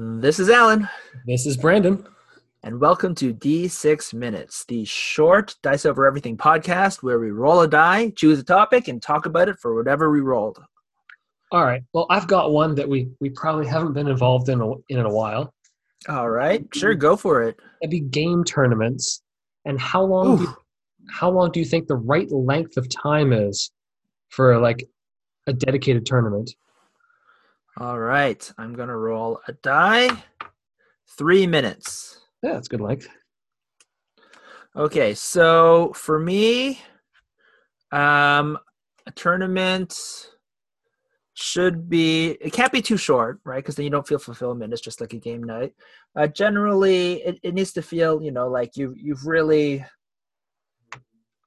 This is Alan, This is Brandon. and welcome to D6 Minutes, the short Dice Over Everything podcast where we roll a die, choose a topic, and talk about it for whatever we rolled. All right. Well, I've got one that we we probably haven't been involved in a, in a while. All right, sure, go for it. It'd be game tournaments. And how long do you, how long do you think the right length of time is for like a dedicated tournament? All right, I'm going to roll a die. Three minutes. Yeah, that's good length. Okay, so for me, um, a tournament should be it can't be too short, right? Because then you don't feel fulfillment. It's just like a game night. Uh, generally, it, it needs to feel, you know, like you you've really,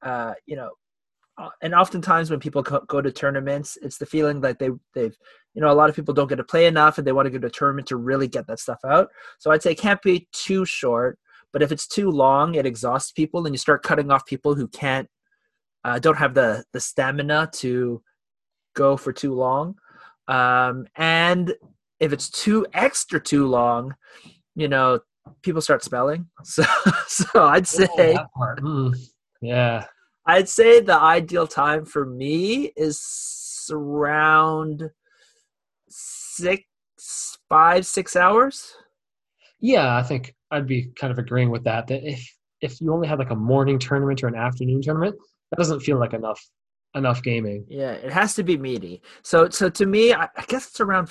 uh, you know, and oftentimes when people co- go to tournaments, it's the feeling that they they've, you know, a lot of people don't get to play enough, and they want to go to a tournament to really get that stuff out. So I'd say it can't be too short. But if it's too long, it exhausts people, and you start cutting off people who can't, uh, don't have the the stamina to go for too long. Um, and if it's too extra too long, you know, people start spelling. So, so I'd say Oh. Mm, yeah. I'd say the ideal time for me is around six, five, six hours. Yeah, I think I'd be kind of agreeing with that. That if if you only had like a morning tournament or an afternoon tournament, that doesn't feel like enough enough gaming. Yeah, it has to be meaty. So, so to me, I, I guess it's around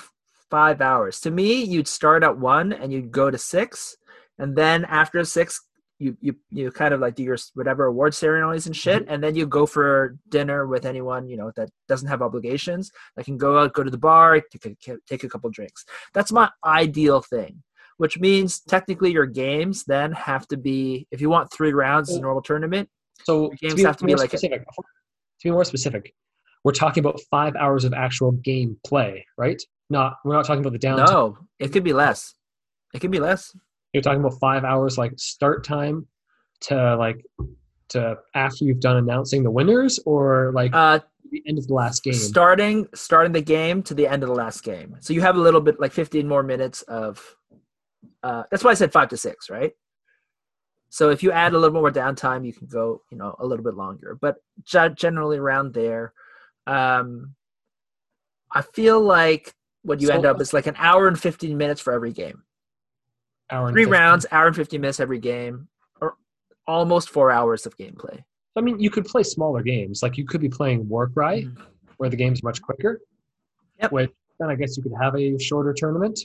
five hours. To me, you'd start at one and you'd go to six, and then after six, you you you kind of like do your whatever award ceremonies and shit, mm-hmm. and then you go for dinner with anyone you know that doesn't have obligations. That can go out, go to the bar, take a, take a couple drinks. That's my ideal thing. Which means technically your games then have to be if you want three rounds in a normal tournament. So games to be, have to be more like a- specific, to be more specific, we're talking about five hours of actual game play, right? Not we're not talking about the downtime. No, it could be less. It could be less. You're talking about five hours like start time to like to after you've done announcing the winners, or like Uh, the end of the last game. starting starting the game to the end of the last game. So you have a little bit like 15 more minutes of. Uh, that's why I said five to six, right? So if you add a little more downtime, you can go, you know, a little bit longer. But generally around there, um, I feel like what you So- end up is like an hour and 15 minutes for every game. Hour and Three 15. rounds, hour and fifty minutes every game, or almost four hours of gameplay. I mean, you could play smaller games. Like you could be playing Warcry, Mhm. where the game's much quicker. Yep. Which then I guess you could have a shorter tournament.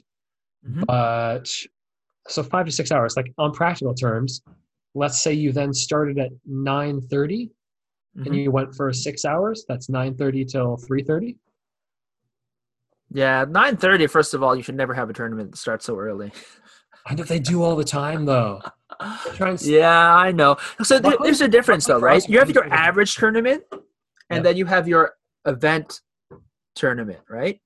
Mhm. But so five to six hours. Like on practical terms, let's say you then started at nine thirty Mhm. and you went for six hours. That's nine thirty till three thirty. Yeah, 9:30. First of all, you should never have a tournament that starts so early. I know they do all the time though. And Yeah, I know. So there, there's a difference, though, right? You have your average tournament, and Yeah. then you have your event tournament, right?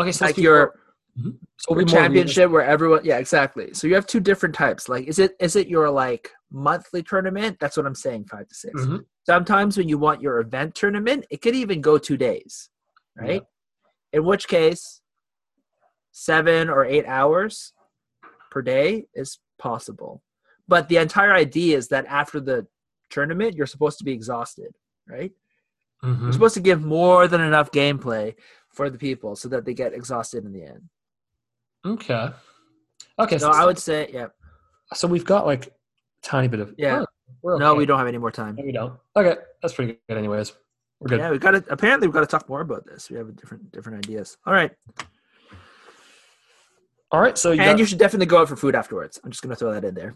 okay, so Like your more- so your we'll be more championship, where everyone, yeah, exactly. So you have two different types. Like, is it is it your like monthly tournament? That's what I'm saying, five to 6 realistic. Mhm. Sometimes when you want your event tournament, it could even go two days, right? In which case, seven or eight hours per day is possible. But the entire idea is that after the tournament, you're supposed to be exhausted, right? Mhm. You're supposed to give more than enough gameplay for the people so that they get exhausted in the end. Okay. Okay. So I would say, yeah. So we've got like a tiny bit of Yeah. oh, we're No, we don't have any more time. No, we don't. Okay, that's pretty good. Anyways, we're good. Yeah, we got to. Apparently, we've got to talk more about this. We have different different ideas. All right, All right, so you and got, you should definitely go out for food afterwards. I'm just gonna throw that in there.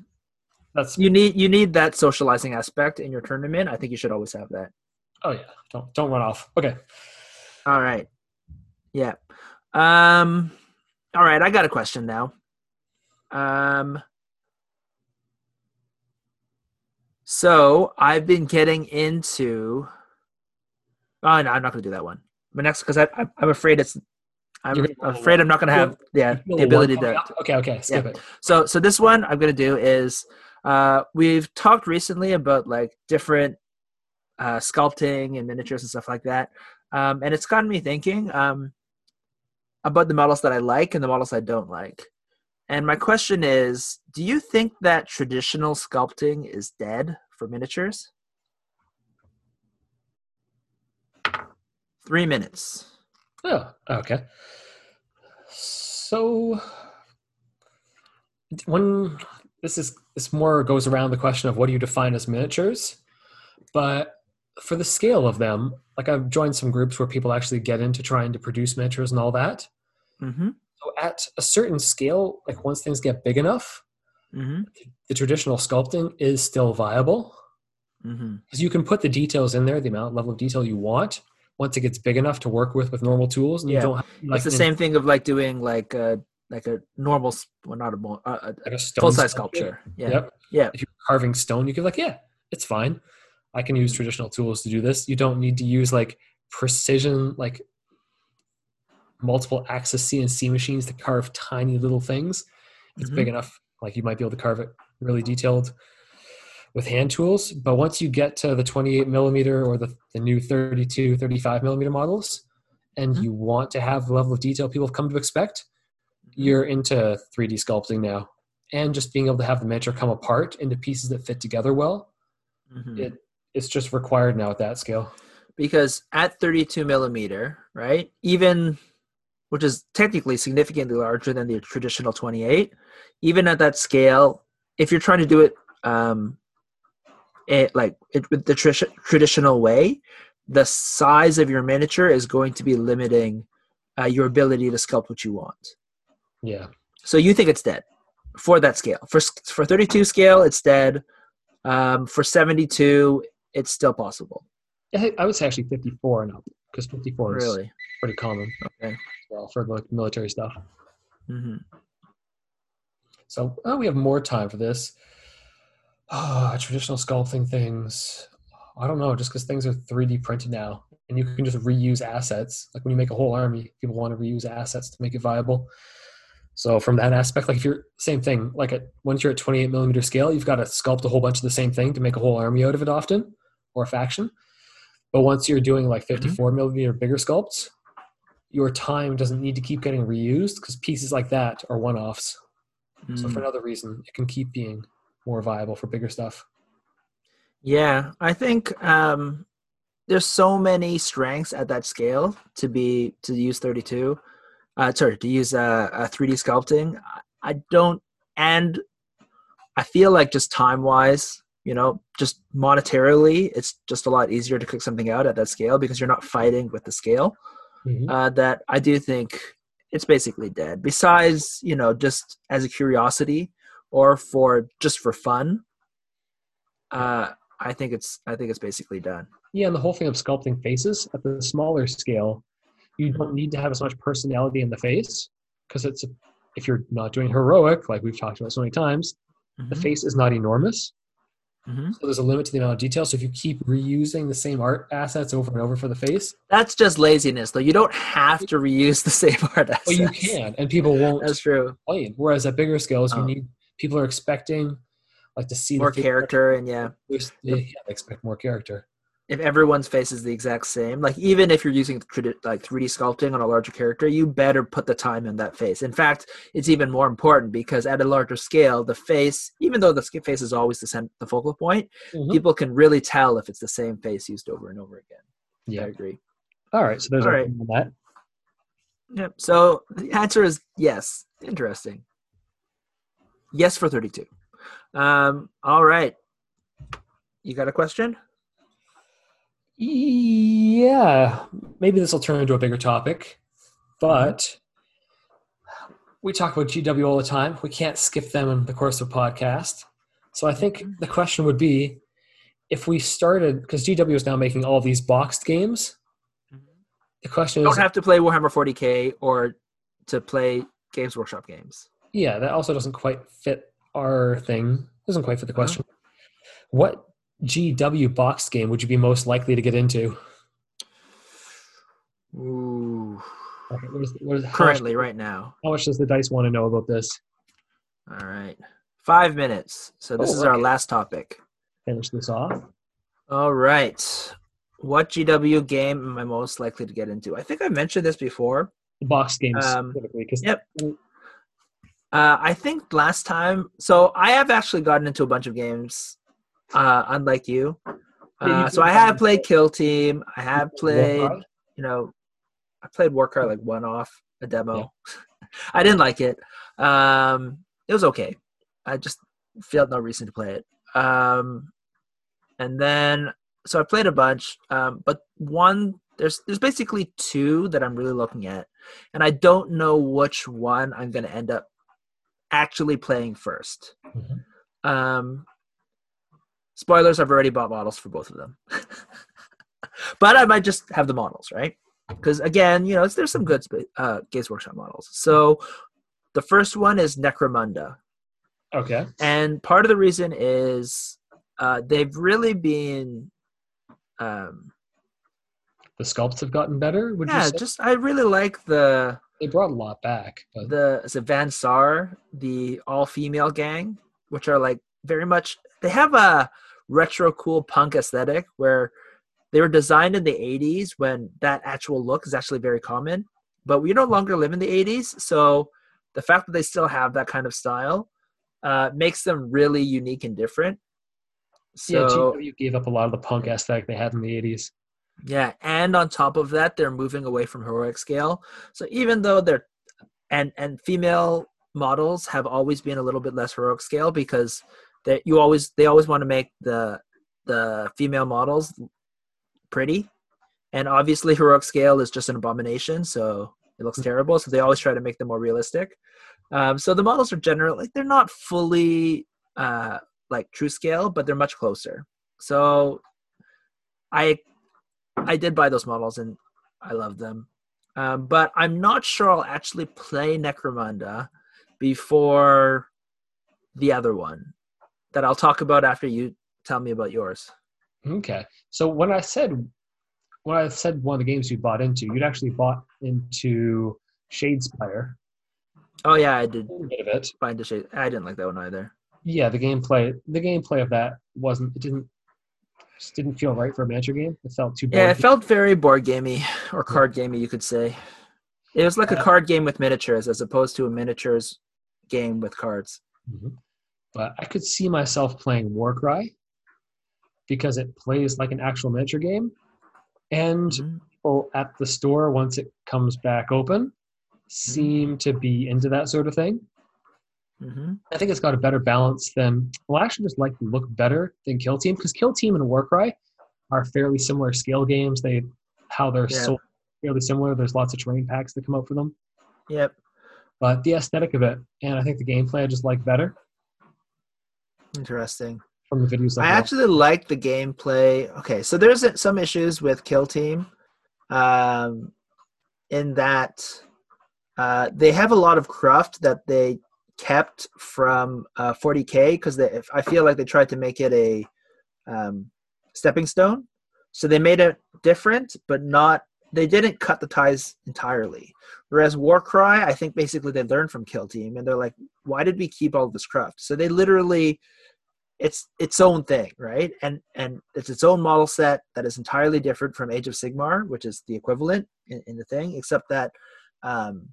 that's You need you need that socializing aspect in your tournament. I think you should always have that. oh yeah. Don't don't run off. Okay. All right. Yeah. Um. All right. I got a question now. Um. So I've been getting into. Oh no, I'm not going to do that one. But next, because I I'm afraid it's. I'm afraid I'm not going to have yeah the ability to. Okay, okay. Skip it. So so this one I'm going to do is uh, we've talked recently about like different uh, sculpting and miniatures and stuff like that, um, and it's gotten me thinking um, about the models that I like and the models I don't like. And my question is Do you think that traditional sculpting is dead for miniatures? Three minutes. Oh, okay. So when this is this more goes around the question of what do you define as miniatures, but for the scale of them, like I've joined some groups where people actually get into trying to produce miniatures and all that. Mm-hmm. So at a certain scale, like once things get big enough, Mm-hmm. the traditional sculpting is still viable Mm-hmm. because you can put the details in there, the amount level of detail you want. Once it gets big enough to work with with normal tools, and Yeah. you don't have, like it's the same thing of like doing like a like a normal, well, not a, mo- uh, a like a full size sculpture. Yeah. Yep. Yeah. If you're carving stone, you can be like, yeah, it's fine. I can use traditional tools to do this. You don't need to use like precision, like multiple axis CNC machines to carve tiny little things. It's Mhm. big enough, like you might be able to carve it really detailed with hand tools. But once you get to the 28 millimeter or the, the new 32, 35 millimeter models, and Mhm. you want to have the level of detail people have come to expect, you're into 3D sculpting now. And just being able to have the miniature come apart into pieces that fit together well, Mhm. it it's just required now at that scale. because at 32 millimeter, right, even which is technically significantly larger than the traditional 28, even at that scale, if you're trying to do it, um, it like it, with the tr- traditional way, the size of your miniature is going to be limiting uh, your ability to sculpt what you want. Yeah. So you think it's dead for that scale? For for 32 scale, it's dead. Um, for 72, it's still possible. I would say actually 54 and up because 54 is Really? pretty common Okay. well for like military stuff. hmm So oh, we have more time for this. Ah, traditional sculpting things. I don't know, just because things are 3D printed now, and you can just reuse assets. Like when you make a whole army, people want to reuse assets to make it viable. So from that aspect, like if you're same thing, like at once you're at 28 millimeter scale, you've got to sculpt a whole bunch of the same thing to make a whole army out of it often, or a faction. But once you're doing like 54 millimeter bigger sculpts, your time doesn't need to keep getting reused because pieces like that are one-offs. So Mm. for another reason, it can keep being more viable for bigger stuff. Yeah, I think um, there's so many strengths at that scale to be to use 32. Uh, sorry, to use uh, uh, 3D sculpting. I- don't, and I feel like just time wise, you know, just monetarily, it's just a lot easier to cook something out at that scale because you're not fighting with the scale. uh, that I do think it's basically dead. Besides, you know, just as a curiosity or for just for fun, uh, I think it's I think it's basically done. Yeah, and the whole thing of sculpting faces at the smaller scale, you don't need to have as much personality in the face because it's if you're not doing heroic, like we've talked about so many times, the Mhm. face is not enormous. Mhm. So there's a limit to the amount of detail. So if you keep reusing the same art assets over and over for the face, That's just laziness, though. You don't have to reuse the same art assets. well, you can, and people won't That's true. complain. Whereas at bigger scales, you Oh. need people are expecting like to see More character, and yeah, They, yeah, they expect more character. if everyone's face is the exact same, like even if you're using like 3D sculpting on a larger character, you better put the time in that face. In fact, it's even more important because at a larger scale, the face, even though the face is always the, cent- the focal point, Mhm. people can really tell if it's the same face used over and over again. yeah I agree. All right. So there's All our right. that. Yep. So the answer is yes. Interesting. Yes for 32. Um, all right. You got a question? Yeah, maybe this will turn into a bigger topic, but we talk about GW all the time. We can't skip them in the course of a podcast. So I think the question would be if we started, because GW is now making all these boxed games. The question You is, don't have to play Warhammer 40K or to play Games Workshop games. Yeah, that also doesn't quite fit our thing. Doesn't quite fit the Uh-huh. question. What GW box game would you be most likely to get into? Ooh. Okay, what is, what is, how much- Currently, right now. how much does the dice want to know about this? All right. Five minutes. So this Oh, is our last topic. Finish this off. All right. What GW game am I most likely to get into? I think I mentioned this before. The box games Um, specifically, because yep. Uh, I think last time, so I have actually gotten into a bunch of games, uh, unlike you. Uh, so I have played Kill Team. I have played, you know, I played Warcry like one off a demo. I didn't like it. Um, it was okay. I just felt no reason to play it. Um, and then so I played a bunch, um, but one there's there's basically two that I'm really looking at, and I don't know which one I'm going to end up actually playing 1st Mhm. Um, spoilers: I've already bought models for both of them, but I might just have the models, right? Because again, you know, there's some good uh, Games Workshop models. So the first one is Necromunda. Okay. And part of the reason is uh, they've really been, um, The sculpts have gotten better. Would yeah, just I really like the they brought a lot back, but the is it Van Saar, the all female gang, which are like very much they have a retro cool punk aesthetic where they were designed in the 80s when that actual look is actually very common. But we no longer live in the 80s, so the fact that they still have that kind of style uh, makes them really unique and different. yeah, So GW gave up a lot of the punk aesthetic they had in the '80s. Yeah, and on top of that, they're moving away from heroic scale. So even though they're and and female models have always been a little bit less heroic scale because they you always they always want to make the the female models pretty, and obviously heroic scale is just an abomination, so it looks terrible. So they always try to make them more realistic. Um, so the models are generally like they're not fully uh, like true scale, but they're much closer. So I I did buy those models and I love them. Um, but I'm not sure I'll actually play Necromunda before the other one that I'll talk about after you tell me about yours. Okay. So when I said when I said one of the games you bought into, you'd actually bought into Shadespire. Oh yeah, I did A bit of it. find a shade. I didn't like that one either. Yeah, the gameplay the gameplay of that wasn't it didn't just didn't feel right for a miniature game. It felt too Yeah, it felt very board gamey or card gamey, you could say. It was like a card game with miniatures as opposed to a miniatures game with cards. Mhm. But I could see myself playing Warcry because it plays like an actual miniature game. And Mhm. people at the store, once it comes back open, seem to be into that sort of thing. Mhm. I think it's got a better balance than, well, I actually just like to look better than Kill Team because Kill Team and Warcry are fairly similar scale games. They, how they're Yeah. so fairly similar. There's lots of terrain packs that come out for them. Yep. But the aesthetic of it, and I think the gameplay I just like better Interesting. from the videos. I actually like the gameplay. Okay, so there's some issues with Kill Team, um, in that uh, they have a lot of cruft that they kept from uh, 40k because if I feel like they tried to make it a um, stepping stone. So they made it different, but not. They didn't cut the ties entirely. Whereas Warcry, I think basically they learned from Kill Team, and they're like, "Why did we keep all this cruft?" So they literally it's its own thing, right? And and it's its own model set that is entirely different from Age of Sigmar, which is the equivalent in, in the thing, except that um,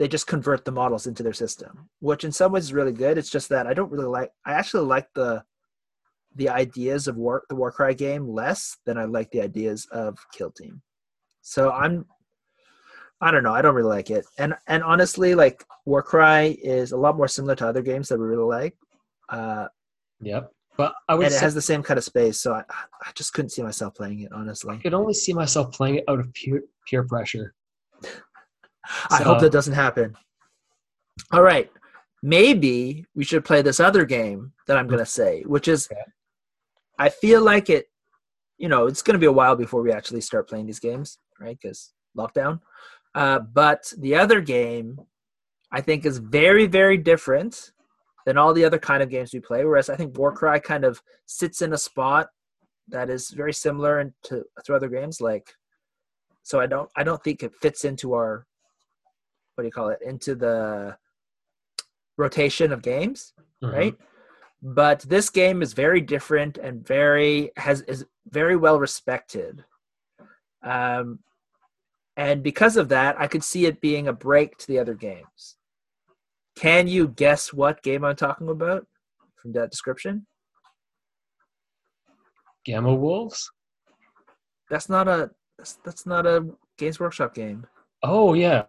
they just convert the models into their system, which in some ways is really good. It's just that I don't really like. I actually like the the ideas of war the Warcry game less than I like the ideas of Kill Team. So I'm I don't know. I don't really like it. And and honestly, like Warcry is a lot more similar to other games that we really like. Uh, Yep. But I would and it has the same kind of space. So I, I just couldn't see myself playing it, honestly. I could only see myself playing it out of peer, peer pressure. I hope that doesn't happen. All right. Maybe we should play this other game that I'm going to say, which is Okay. I feel like it, you know, it's going to be a while before we actually start playing these games, right? Because lockdown. Uh, but the other game I think is very, very different than all the other kind of games we play. Whereas I think Warcry kind of sits in a spot that is very similar to, to other games. Like, so I don't, I don't think it fits into our, what do you call it? Into the rotation of games Mhm. right? But this game is very different and very has is very well respected. Um, and because of that, I could see it being a break to the other games. Can you guess what game I'm talking about from that description? Gamma Wolves. That's not a that's, that's not a Games Workshop game. Oh yeah,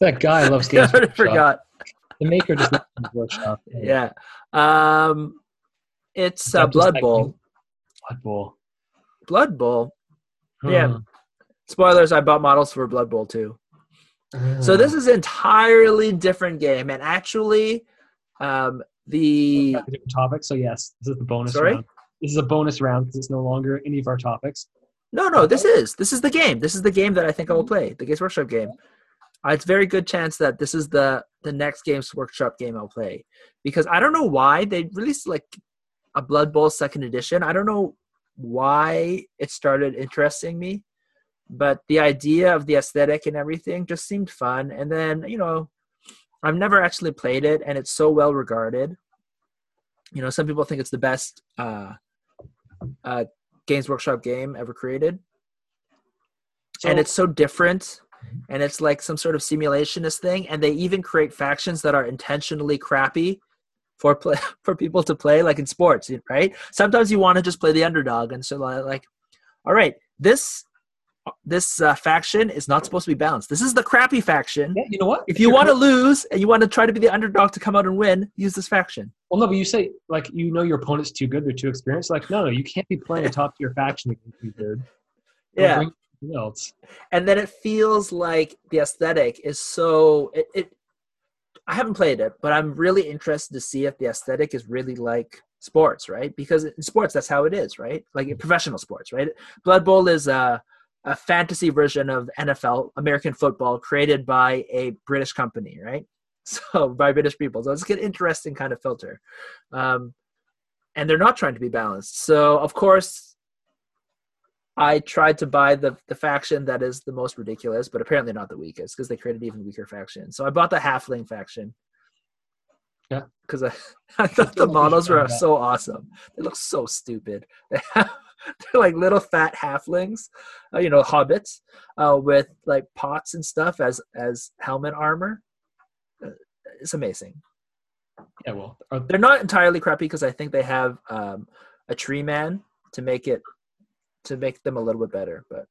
that guy loves I Games Workshop. forgot. The maker just loves Games Workshop. Yeah. Um, it's uh, Blood Bowl. Blood Bowl. Blood Bowl. Yeah. Spoilers: I bought models for Blood Bowl too. So this is entirely different game, and actually, um, the different topics. So yes, this is the bonus Sorry? round. This is a bonus round because it's no longer any of our topics. No, no, this is this is the game. This is the game that I think I will play. The Games Workshop game. Uh, it's very good chance that this is the the next Games Workshop game I'll play because I don't know why they released like a Blood Bowl second edition. I don't know why it started interesting me, but the idea of the aesthetic and everything just seemed fun. And then you know, I've never actually played it, and it's so well regarded. You know, some people think it's the best uh, uh, Games Workshop game ever created. And it's so different and it's like some sort of simulationist thing and they even create factions that are intentionally crappy for play for people to play like in sports right? Sometimes you want to just play the underdog and so like all right this this uh, faction is not supposed to be balanced this is the crappy faction yeah, you know what? if you want to lose and you want to try to be the underdog to come out and win use this faction well, no, but you say like you know your opponent's too good, they're too experienced. Like no, no, you can't be playing a top tier faction against me, dude. Yeah else. and then it feels like the aesthetic is so it, it i haven't played it but i'm really interested to see if the aesthetic is really like sports right because in sports that's how it is right like in professional sports right blood bowl is a, a fantasy version of nfl american football created by a british company right so by british people so it's an interesting kind of filter um, and they're not trying to be balanced so of course I tried to buy the the faction that is the most ridiculous, but apparently not the weakest because they created even weaker faction. So I bought the halfling faction. Yeah. Because I, I thought the like we should models were so awesome. They look so stupid. They have they're like little fat halflings, uh, you know, hobbits, uh, with like pots and stuff as as helmet armor. Uh, It's amazing. Yeah, well, are, They're not entirely crappy because I think they have um, a tree man to make it to make them a little bit better, but.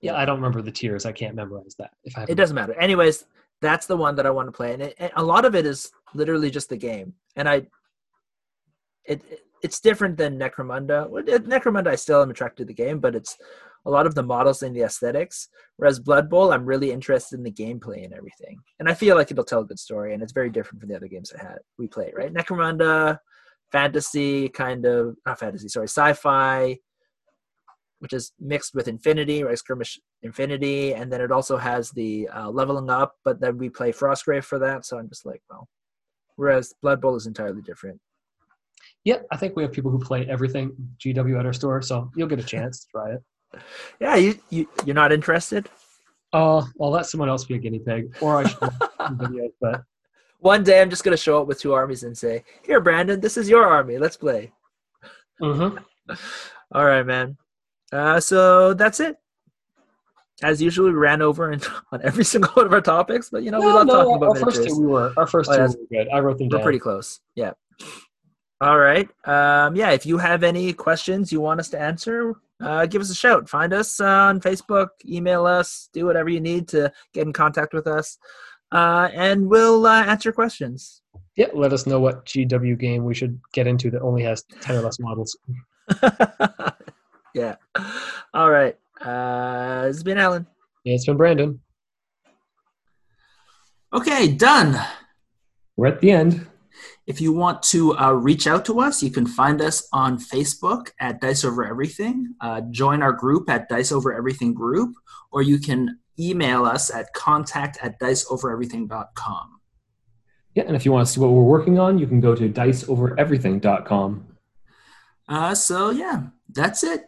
yeah, I don't remember the tiers. I can't memorize that. If I It doesn't matter. Anyways, that's the one that I want to play, and, it, a lot of it is literally just the game. And I, it, it- it's different than Necromunda. Necromunda, I still am attracted to the game, but it's a lot of the models and the aesthetics. Whereas Blood Bowl, I'm really interested in the gameplay and everything, and I feel like it'll tell a good story. And it's very different from the other games I had we played. Right, Necromunda, fantasy kind of not fantasy, sorry, sci-fi which is mixed with Infinity, right? Skirmish Infinity, and then it also has the uh, leveling up, but then we play Frostgrave for that. So I'm just like, well, whereas Blood Bowl is entirely different. Yeah, I think we have people who play everything GW at our store, so you'll get a chance to try it. Yeah, you, you you're not interested? Uh, I'll let someone else be a guinea pig, or I should videos. But One day I'm just gonna show up with two armies and say, "Here, Brandon, this is your army. Let's play." Mhm. All right, man. Uh, so that's it. As usual, we ran over and on every single one of our topics, but you know we No, love no, talking our about first two we were our first Oh, two were good. I wrote them down. We're pretty close. Yeah. All right. Um, yeah. If you have any questions you want us to answer, uh, give us a shout. Find us on Facebook, email us, do whatever you need to get in contact with us, uh, and we'll uh, answer questions. Yeah, let us know what GW game we should get into that only has ten or less models. yeah. All right. Uh, has been Alan. Yeah, it's been Brandon. Okay, done. We're at the end. If you want to uh, reach out to us, you can find us on Facebook at Dice Over Everything. Uh, join our group at Dice Over Everything Group, or you can email us at contact at diceovereverything.com. Yeah, and if you want to see what we're working on, you can go to diceovereverything.com. Uh, so, yeah, that's it.